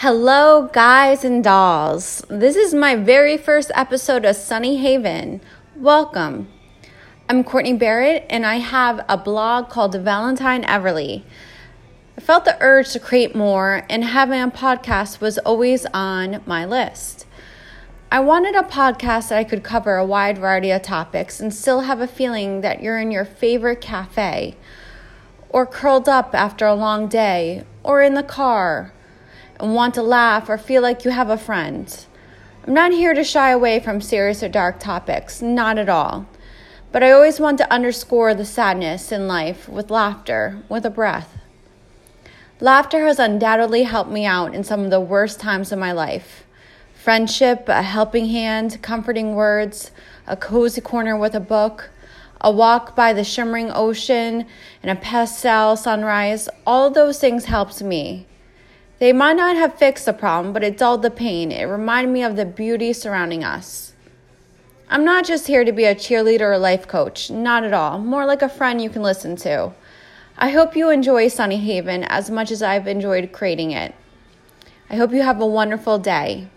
Hello, guys and dolls. This is my very first episode of Sunny Haven. Welcome. I'm Courtney Barrett, and I have a blog called Valentine Everly. I felt the urge to create more, and having a podcast was always on my list. I wanted a podcast that I could cover a wide variety of topics and still have a feeling that you're in your favorite cafe, or curled up after a long day, or in the car and want to laugh or feel like you have a friend. I'm not here to shy away from serious or dark topics, not at all. But I always want to underscore the sadness in life with laughter, with a breath. Laughter has undoubtedly helped me out in some of the worst times of my life. Friendship, a helping hand, comforting words, a cozy corner with a book, a walk by the shimmering ocean, and a pastel sunrise, all those things helped me. They might not have fixed the problem, but it dulled the pain. It reminded me of the beauty surrounding us. I'm not just here to be a cheerleader or life coach, not at all. More like a friend you can listen to. I hope you enjoy Sunny Haven as much as I've enjoyed creating it. I hope you have a wonderful day.